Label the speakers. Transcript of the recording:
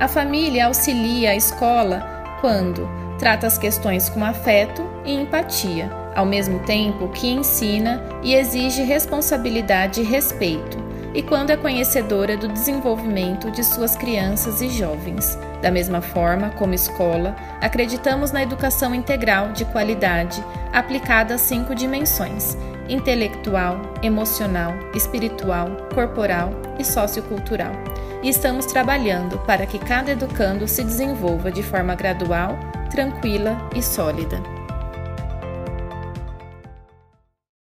Speaker 1: A família auxilia a escola quando trata as questões com afeto e empatia, ao mesmo tempo que ensina e exige responsabilidade e respeito, e quando é conhecedora do desenvolvimento de suas crianças e jovens. Da mesma forma, como escola, acreditamos na educação integral de qualidade aplicada a cinco dimensões: intelectual, emocional, espiritual, corporal e sociocultural. E estamos trabalhando para que cada educando se desenvolva de forma gradual, tranquila e sólida.